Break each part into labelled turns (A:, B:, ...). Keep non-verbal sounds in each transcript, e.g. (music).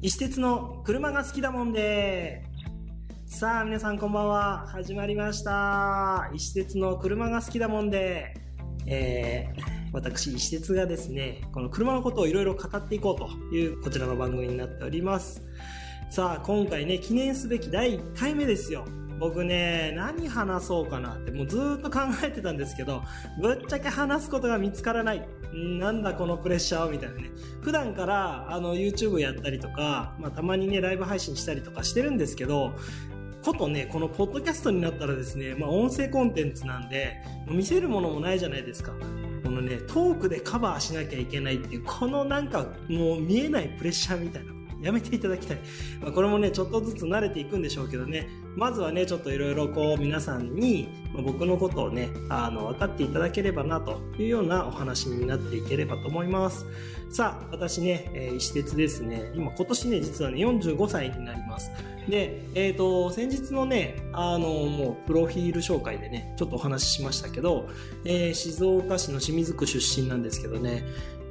A: 石鉄の車が好きだもんで。さあ皆さんこんばんは。始まりました。石鉄の車が好きだもんで。えー、私石鉄がですねこの車のことをいろいろ語っていこうというこちらの番組になっております。さあ今回ね記念すべき第1回目ですよ。僕ね、何話そうかなってもうずっと考えてたんですけど、ぶっちゃけ話すことが見つからない。なんだこのプレッシャーみたいなね。普段からあの YouTube やったりとか、まあたまにね、ライブ配信したりとかしてるんですけど、ことね、このポッドキャストになったらですね、まあ音声コンテンツなんで、見せるものもないじゃないですか。このね、トークでカバーしなきゃいけないっていう、このなんかもう見えないプレッシャーみたいな。やめていただきたい。まあ、これもね、ちょっとずつ慣れていくんでしょうけどね。まずはね、ちょっといろいろこう皆さんに、ま僕のことをね、あの、分かっていただければなというようなお話になっていければと思います。さあ、私ね、えー石鉄ですね。今、今年ね、実はね、45歳になります。で、えっ、と、先日のね、あの、もう、プロフィール紹介でね、ちょっとお話ししましたけど、えー静岡市の清水区出身なんですけどね、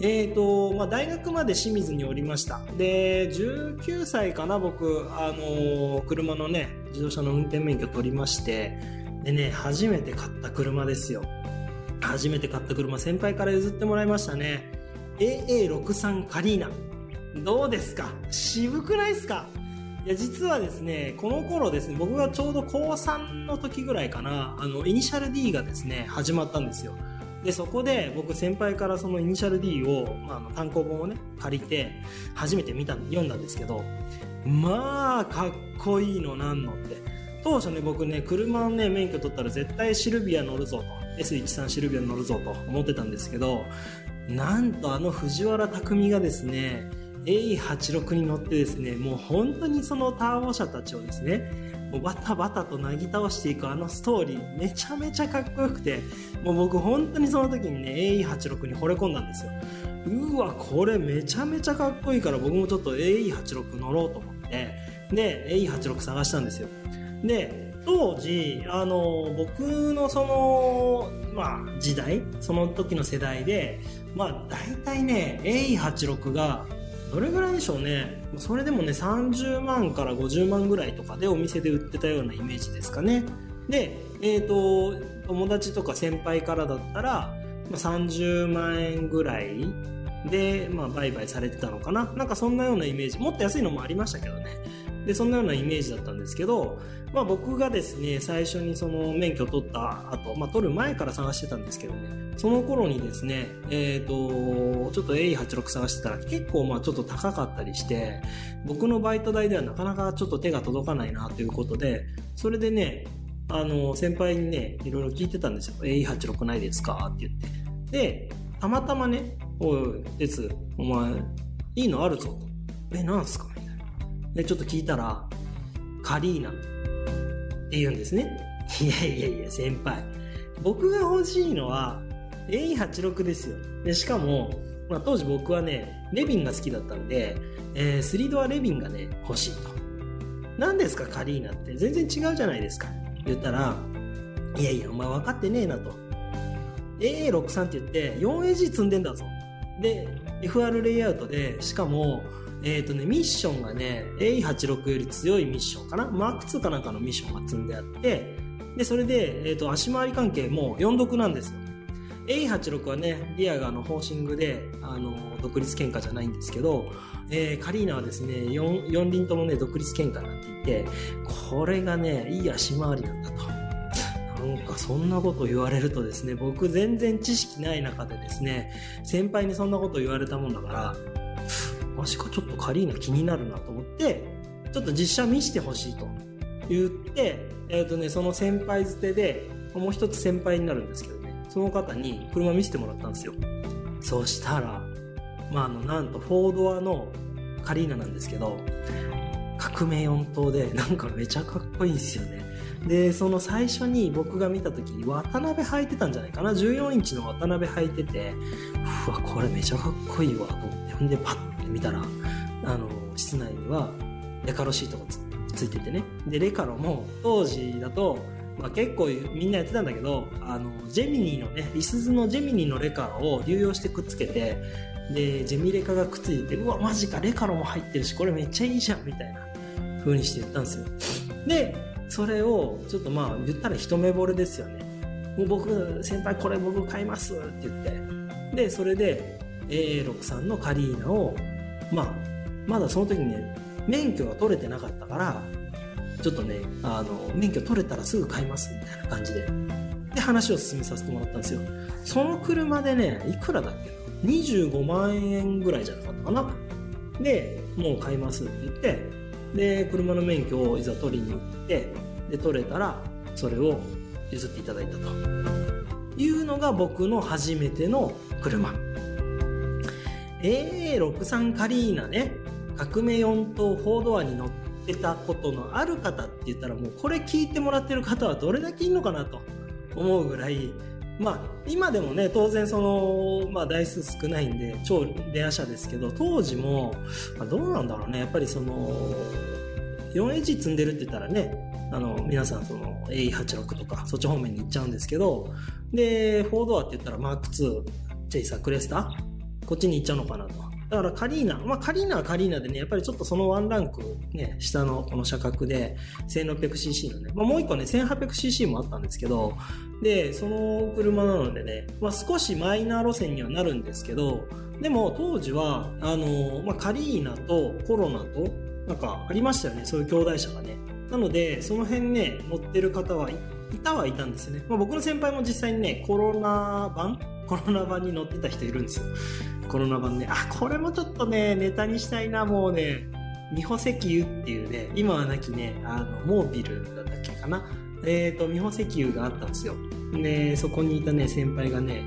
A: えーと、まあ、大学まで清水におりました。で、19歳かな、僕、あのー車のね、自動車の運転免許取りまして、でね、初めて買った車ですよ。初めて買った車、先輩から譲ってもらいましたね。AA63 カリーナ。どうですか？渋くないですか？いや、実はですね、この頃ですね、僕がちょうど高3の時ぐらいかな、あの、イニシャル D がですね、始まったんですよ。で、そこで僕先輩からそのイニシャル D を、まあ、あの単行本をね、借りて、初めて見た、読んだんですけど、まあ、かっこいいのなんのって。当初ね、僕ね、車のね、免許取ったら絶対シルビア乗るぞと。S13 シルビア乗るぞと思ってたんですけど、なんとあの藤原匠がですね、A86 に乗ってですね、もう本当にそのターボ車たちをですね、もうバタバタとなぎ倒していくあのストーリー、めちゃめちゃかっこよくて、もう僕本当にその時にね、AE86 に惚れ込んだんですよ。うわ、これめちゃめちゃかっこいいから僕もちょっと AE86 乗ろうと思って、で、AE86 探したんですよ。で、当時、あの、僕のその、まあ、時代、その時の世代で、まあ、大体ね、AE86 が、どれぐらいでしょうね。それでもね、30万から50万ぐらいとかでお店で売ってたようなイメージですかね。で、えっ、と、友達とか先輩からだったら、30万円ぐらいで、まあ、売買されてたのかな。なんかそんなようなイメージ。もっと安いのもありましたけどね。で、そんなようなイメージだったんですけど、まあ僕がですね、最初にその免許取った後、まあ取る前から探してたんですけどね、その頃にですね、えっ、と、ちょっと A86 探してたら結構まあちょっと高かったりして、僕のバイト代ではなかなかちょっと手が届かないなということで、それでね、あの、先輩にね、いろいろ聞いてたんですよ。A86 ないですか？って言って。で、たまたまね、おい、鉄、お前、いいのあるぞと。え、なんすか？で、ちょっと聞いたら、カリーナって言うんですね。いやいやいや、先輩。僕が欲しいのは A86 ですよ。で、しかも、まあ、当時僕はね、レビンが好きだったんで、えー、3ドアレビンがね、欲しいと。何ですか、カリーナって？全然違うじゃないですか。言ったら、いやいや、お前分かってねえなと。AA63 って言って、4AG 積んでんだぞ。で、FR レイアウトで、しかも、えっ、とね、ミッションがね、A86 より強いミッションかな？マーク2かなんかのミッションが積んであって、で、それで、えっ、と、足回り関係も4独なんですよ。A86 はね、リアがあの、ホーシングで、あの、独立喧嘩じゃないんですけど、えーカリーナはですね、4、四輪ともね、独立喧嘩になっていて、これがね、いい足回りなんだと。なんかそんなこと言われるとですね、僕全然知識ない中でですね、先輩にそんなこと言われたもんだから、マジかちょっとカリーナ気になるなと思って、ちょっと実写見してほしいと言って、えっ、とね、その先輩捨てで、もう一つ先輩になるんですけどね、その方に車見せてもらったんですよ。そしたら、まあ、あの、なんと、フォードアのカリーナなんですけど、革命4頭で、なんかめちゃかっこいいんですよね。で、その最初に僕が見た時に渡辺履いてたんじゃないかな ?14 インチの渡辺履いてて、うわ、これめちゃかっこいいわ、と思って。ほんで、パッて見たら、あの、室内には、レカロシートがついててね。で、レカロも、当時だと、まあ、結構みんなやってたんだけど、あの、ジェミニーのね、リスズのジェミニーのレカロを流用してくっつけて、で、ジェミレカがくっついて、うわ、マジか、レカロも入ってるし、これめっちゃいいじゃん、みたいな風にして言ったんですよ。で、それを、ちょっとまあ、言ったら一目惚れですよね。もう僕、先輩これ僕買いますって言って。で、それで、A63 のカリーナを、まあ、まだその時にね、免許が取れてなかったから、ちょっとね、あの、免許取れたらすぐ買いますみたいな感じで。で、話を進めさせてもらったんですよ。その車でね、いくらだっけ？な ?25 万円ぐらいじゃなかったかな？で、もう買いますって言って、で、車の免許をいざ取りに行って、で、取れたら、それを譲っていただいたと。いうのが僕の初めての車。AA63 カリーナね、革命4等4ドアに乗ってたことのある方って言ったらもうこれ聞いてもらってる方はどれだけいるのかなと思うぐらい、まあ今でもね、当然その、まあ台数少ないんで超レア車ですけど、当時も、まあ、どうなんだろうね、やっぱりその、4H 積んでるって言ったらね、あの、皆さんその A86 とかそっち方面に行っちゃうんですけど、で、4ドアって言ったらマーク2、チェイサー、クレスタこっちに行っちゃうのかなと。だからカリーナ、まあカリーナはカリーナでね、やっぱりちょっとそのワンランクね、下のこの車格で 1600cc のね、まあもう一個ね、1800cc もあったんですけど、で、その車なのでね、まあ少しマイナー路線にはなるんですけど、でも当時は、あの、まあカリーナとコロナと、なんかありましたよね、そういう兄弟車がね。なので、その辺ね、乗ってる方はいいたはいたんですよね。まあ僕の先輩も実際にね、コロナ版コロナ版に乗ってた人いるんですよ。コロナ版ね。あ、これもちょっとね、ネタにしたいな、もうね。美保石油っていうね、今はなきね、あの、モービルだったっけかな。えっ、と、美保石油があったんですよ。で、そこにいたね、先輩がね、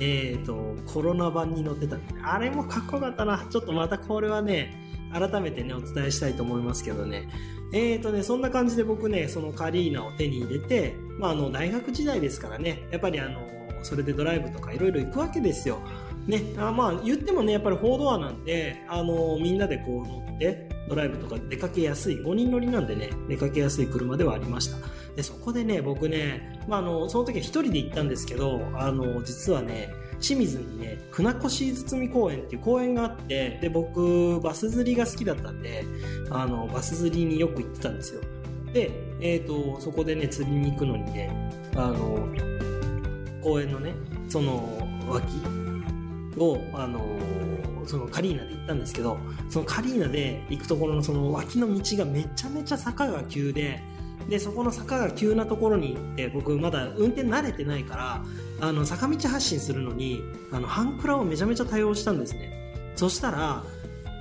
A: えっ、と、コロナ版に乗ってた、あれもかっこよかったな。ちょっとまたこれはね、改めてね、お伝えしたいと思いますけどね。えーとね、そんな感じで僕ね、そのカリーナを手に入れて、まあ、あの、大学時代ですからね、やっぱりあの、それでドライブとかいろいろ行くわけですよ。ね、あまあ、言ってもね、やっぱり4ドアなんで、あの、みんなでこう乗って、ドライブとか出かけやすい、5人乗りなんでね、出かけやすい車ではありました。で、そこでね、僕ね、まあ、あの、その時は一人で行ったんですけど、あの、実はね、清水にね、船越堤公園っていう公園があって、で、僕、バス釣りが好きだったんで、あの、バス釣りによく行ってたんですよ。で、えっ、と、そこでね、釣りに行くのにね、あの、公園のね、その脇を、あの、そのカリーナで行ったんですけど、そのカリーナで行くところのその脇の道がめちゃめちゃ坂が急で、で、そこの坂が急なところに行って、僕まだ運転慣れてないから、あの、坂道発進するのに、あの、ハンクラをめちゃめちゃ対応したんですね。そしたら、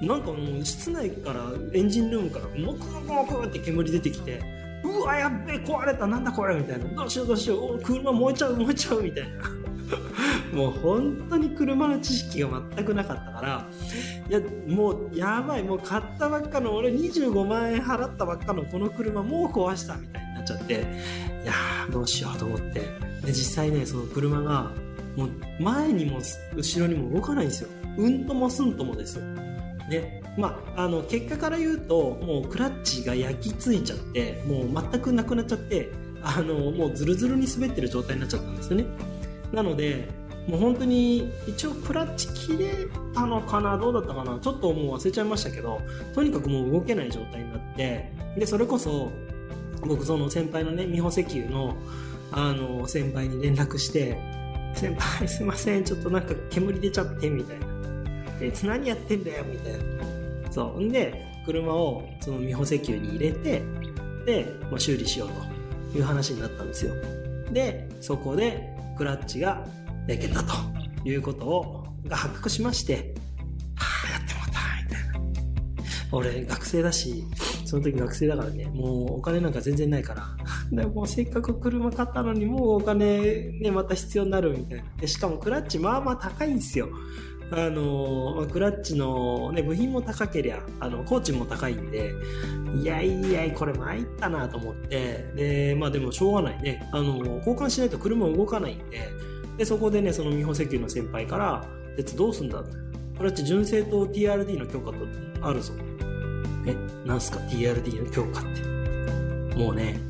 A: なんかもう室内からエンジンルームからモクモクモクって煙出てきてうわやっべえ壊れたなんだこれみたいな。どうしようどうしよう。車燃えちゃう燃えちゃうみたいな。(laughs) もう本当に車の知識が全くなかったから。いやもうやばい。もう買ったばっかの俺25万円払ったばっかのこの車もう壊したみたいになっちゃって。いやーどうしようと思って。で実際ねその車がもう前にも後ろにも動かないんですよ。うんともすんともですよ。ね。まあ、あの、結果から言うと、もうクラッチが焼き付いちゃって、もう全くなくなっちゃって、あの、もうズルズルに滑ってる状態になっちゃったんですよね。なので、もう本当に、一応クラッチ切れたのかなどうだったかなちょっともう忘れちゃいましたけど、とにかくもう動けない状態になって、で、それこそ、僕その先輩のね、美保石油の、あの、先輩に連絡して、先輩すいません、ちょっとなんか煙出ちゃって、みたいな。えいつ何やってんだよみたいな。そう。んで、車をその美保石油に入れて、で、まあ、修理しようという話になったんですよ。で、そこでクラッチが焼けたということを、が発覚しまして、はあ、やってもうた、みたいな。俺、学生だし、その時学生だからね、もうお金なんか全然ないから。(laughs) でもせっかく車買ったのにもうお金ね、また必要になるみたいな。で、しかもクラッチまあまあ高いんですよ。あのまあクラッチの、ね、部品も高けりゃ、あの、工賃も高いんで、いやいや、これ参ったなと思って、で、まあでもしょうがないね。あの、交換しないと車動かないんで、で、そこでね、その美保石油の先輩から、鉄どうすんだクラッチ純正と TRD の強化とあるぞ。え、なんすか ?TRD の強化って。もうね、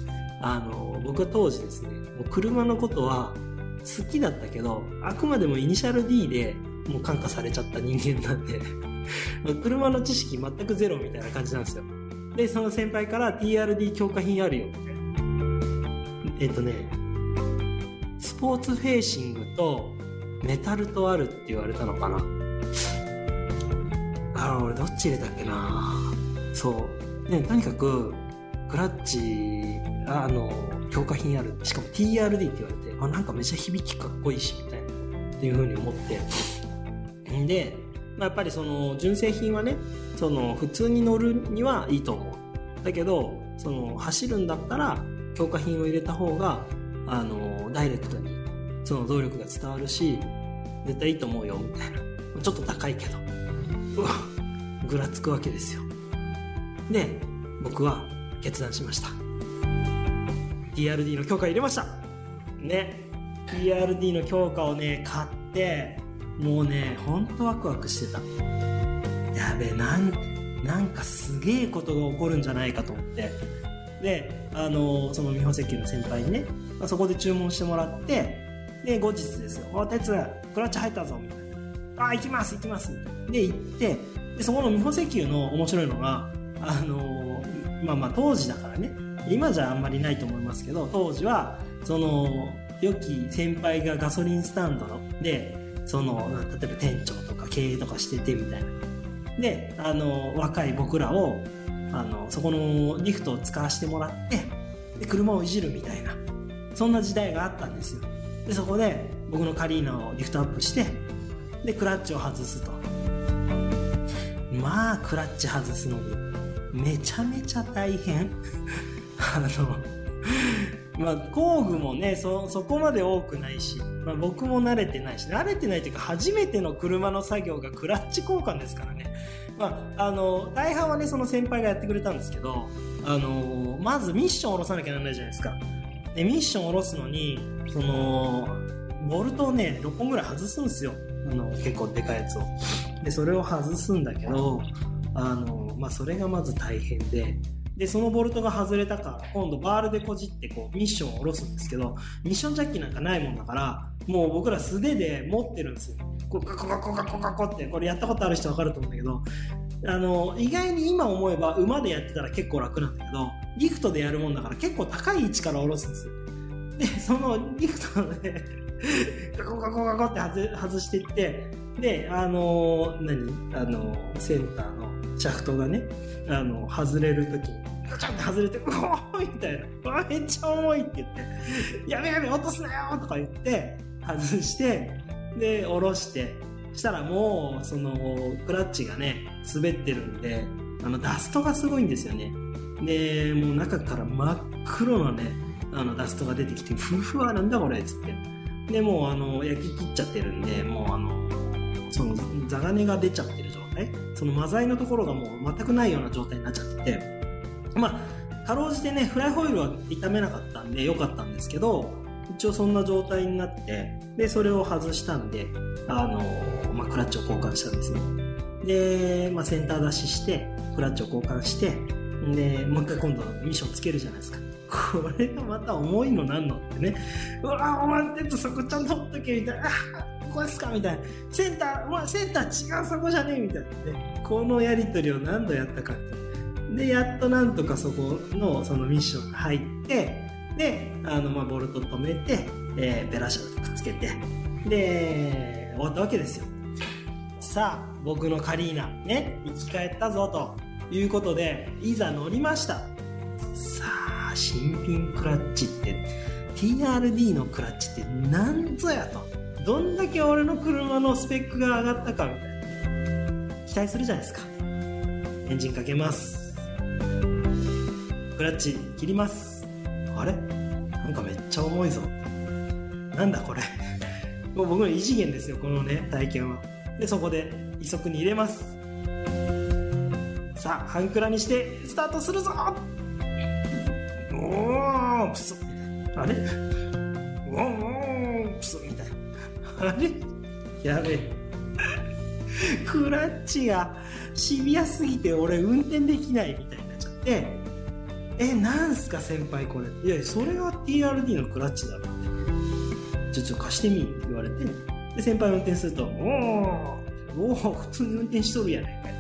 A: あの、僕は当時ですね、もう車のことは好きだったけど、あくまでもイニシャル D でもう感化されちゃった人間なんで、(laughs) 車の知識全くゼロみたいな感じなんですよ。で、その先輩から TRD 強化品あるよ、みたいな。えっとね、スポーツフェーシングとメタルとあるって言われたのかな。あ、俺どっち入れたっけなそう。ね、とにかく、クラッチ、ああの、強化品ある。しかも TRD って言われて、あ、なんかめっちゃ響きかっこいいし、みたいな。っていう風に思って。で、まあ、やっぱりその、純正品はね、その、普通に乗るにはいいと思う。だけど、その、走るんだったら、強化品を入れた方が、あの、ダイレクトに、その動力が伝わるし、絶対いいと思うよ、みたいな。ちょっと高いけど。う (laughs) わぐらつくわけですよ。で、僕は決断しました。TRD の強化入れましたね。TRD の強化をね、買って、もうね、ほんとワクワクしてた。やべえ、なん、なんかすげえことが起こるんじゃないかと思って。で、あの、その美保石油の先輩にね、まあそこで注文してもらって、で、後日ですよ。お、鉄、クラッチ入ったぞ、みたいな。あ、行きます、行きます。で、行って、で、そこの美保石油の面白いのが、あの、まあまあ当時だからね、今じゃあんまりないと思いますけど、当時は、その、良き先輩がガソリンスタンドで、その、例えば店長とか経営とかしててみたいな。で、あの、若い僕らを、あの、そこのリフトを使わせてもらって、で、車をいじるみたいな。そんな時代があったんですよ。で、そこで僕のカリーナをリフトアップして、で、クラッチを外すと。まあ、クラッチ外すのに、めちゃめちゃ大変。(laughs) あの、まあ、工具もね、そ、こまで多くないし、まあ僕も慣れてないし、慣れてないというか、初めての車の作業がクラッチ交換ですからね。まあ、あの、大半はね、その先輩がやってくれたんですけど、あの、まずミッションを下ろさなきゃならないじゃないですか。で、ミッションを下ろすのに、その、ボルトをね、6本ぐらい外すんですよ。あの、結構でかいやつを。で、それを外すんだけど、あの、まあ、それがまず大変で、で、そのボルトが外れたから、今度バールでこじってこう、ミッションを下ろすんですけど、ミッションジャッキなんかないもんだから、もう僕ら素手で持ってるんですよ。こう、カコカコカコカコって、これやったことある人わかると思うんだけど、あの、意外に今思えば馬でやってたら結構楽なんだけど、リフトでやるもんだから結構高い位置から下ろすんですよ。で、そのリフトで、カコカコカコって外外していって、で、あの、何？あの、センターのシャフトがね、あの、外れるときに、ガチャって外れて、うおーみたいな、わ、めっちゃ重いって言って、やべやべ、落とすなよとか言って、外して、で、下ろして、したらもう、その、クラッチがね、滑ってるんで、あの、ダストがすごいんですよね。で、もう中から真っ黒なね、あの、ダストが出てきて、ふふわ、なんだこれ、つって。で、もう、あの、焼き切っちゃってるんで、もう、あの、その、ザガネが出ちゃってる状態そのマザイのところがもう全くないような状態になっちゃってて、まあ、かろうじてね、フライホイールは傷めなかったんで良かったんですけど、一応そんな状態になって、で、それを外したんで、あの、まあ、クラッチを交換したんですね。で、まあ、センター出しして、クラッチを交換して、で、もう一回今度ミッションつけるじゃないですか。(laughs) これがまた重いのなんのってね。うわお前ってそこちゃんと持っとけ、みたいな。あここですかみたいな。センター、お前センター違うそこじゃねえみたいなね。このやりとりを何度やったかって。で、やっとなんとかそこのそのミッションが入って、で、あの、まあ、ボルト止めて、えー、ベラシャルとくっつけて、で、終わったわけですよ。さあ、僕のカリーナ、ね、生き返ったぞ、ということで、いざ乗りました。さあ、新品クラッチって、TRD のクラッチって何ぞやと。どんだけ俺の車のスペックが上がったかみたいな。期待するじゃないですか。エンジンかけます。クラッチ切ります。あれ？なんかめっちゃ重いぞ。なんだこれ？(laughs) もう僕の異次元ですよ、このね、体験は。で、そこで、移速に入れます。さあ、半クラにして、スタートするぞおー、プスあれ？おー、プスみたいな。あれ？やべえ。(laughs) クラッチがシビアすぎて俺運転できないみたいになっちゃって、え、なんすか先輩これ。いや、それは TRD のクラッチだろって。ちょ、ちょ、貸してみって言われて、で、先輩運転すると、おーおー普通に運転しとるやないかいっ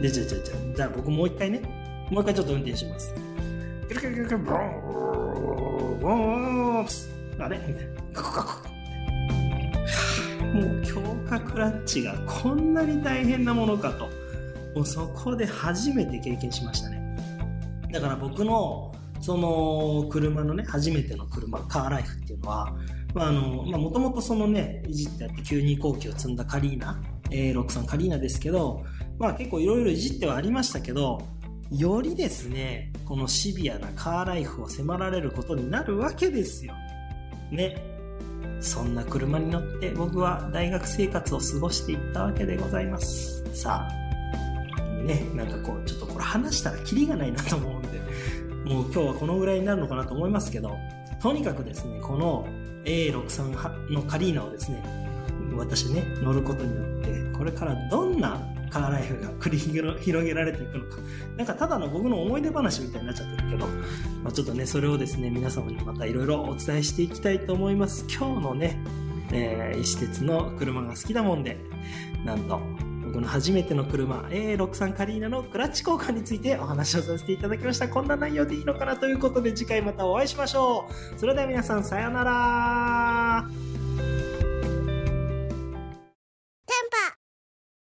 A: て。で、じゃあじゃあじゃあじゃあ僕もう一回ね、もう一回ちょっと運転します。キルキルキルキルブロンブロンあれみたいな。カクカク。もう強化クラッチがこんなに大変なものかと。もうそこで初めて経験しましたね。だから僕の、その、車のね、初めての車、カーライフっていうのは、まあ、もともとそのね、いじってあって92後期を積んだカリーナ、A63 カリーナですけど、まあ結構いろいろいじってはありましたけど、よりですね、このシビアなカーライフを迫られることになるわけですよ。ね。そんな車に乗って僕は大学生活を過ごしていったわけでございます。さあ、ね、なんかこう、ちょっとこれ話したらキリがないなと思うんで、(laughs) もう今日はこのぐらいになるのかなと思いますけど、とにかくですね、この A63 のカリーナをですね、私ね、乗ることによって、これからどんなカーライフが繰り広げられていくのか。なんかただの僕の思い出話みたいになっちゃってるけど、まあ、ちょっとね、それをですね、皆様にまたいろいろお伝えしていきたいと思います。今日のね、えー、石鉄の車が好きだもんで、なんと、この初めての車、A63 カリーナのクラッチ交換についてお話をさせていただきました。こんな内容でいいのかなということで、次回またお会いしましょう。それでは皆さん、さようなら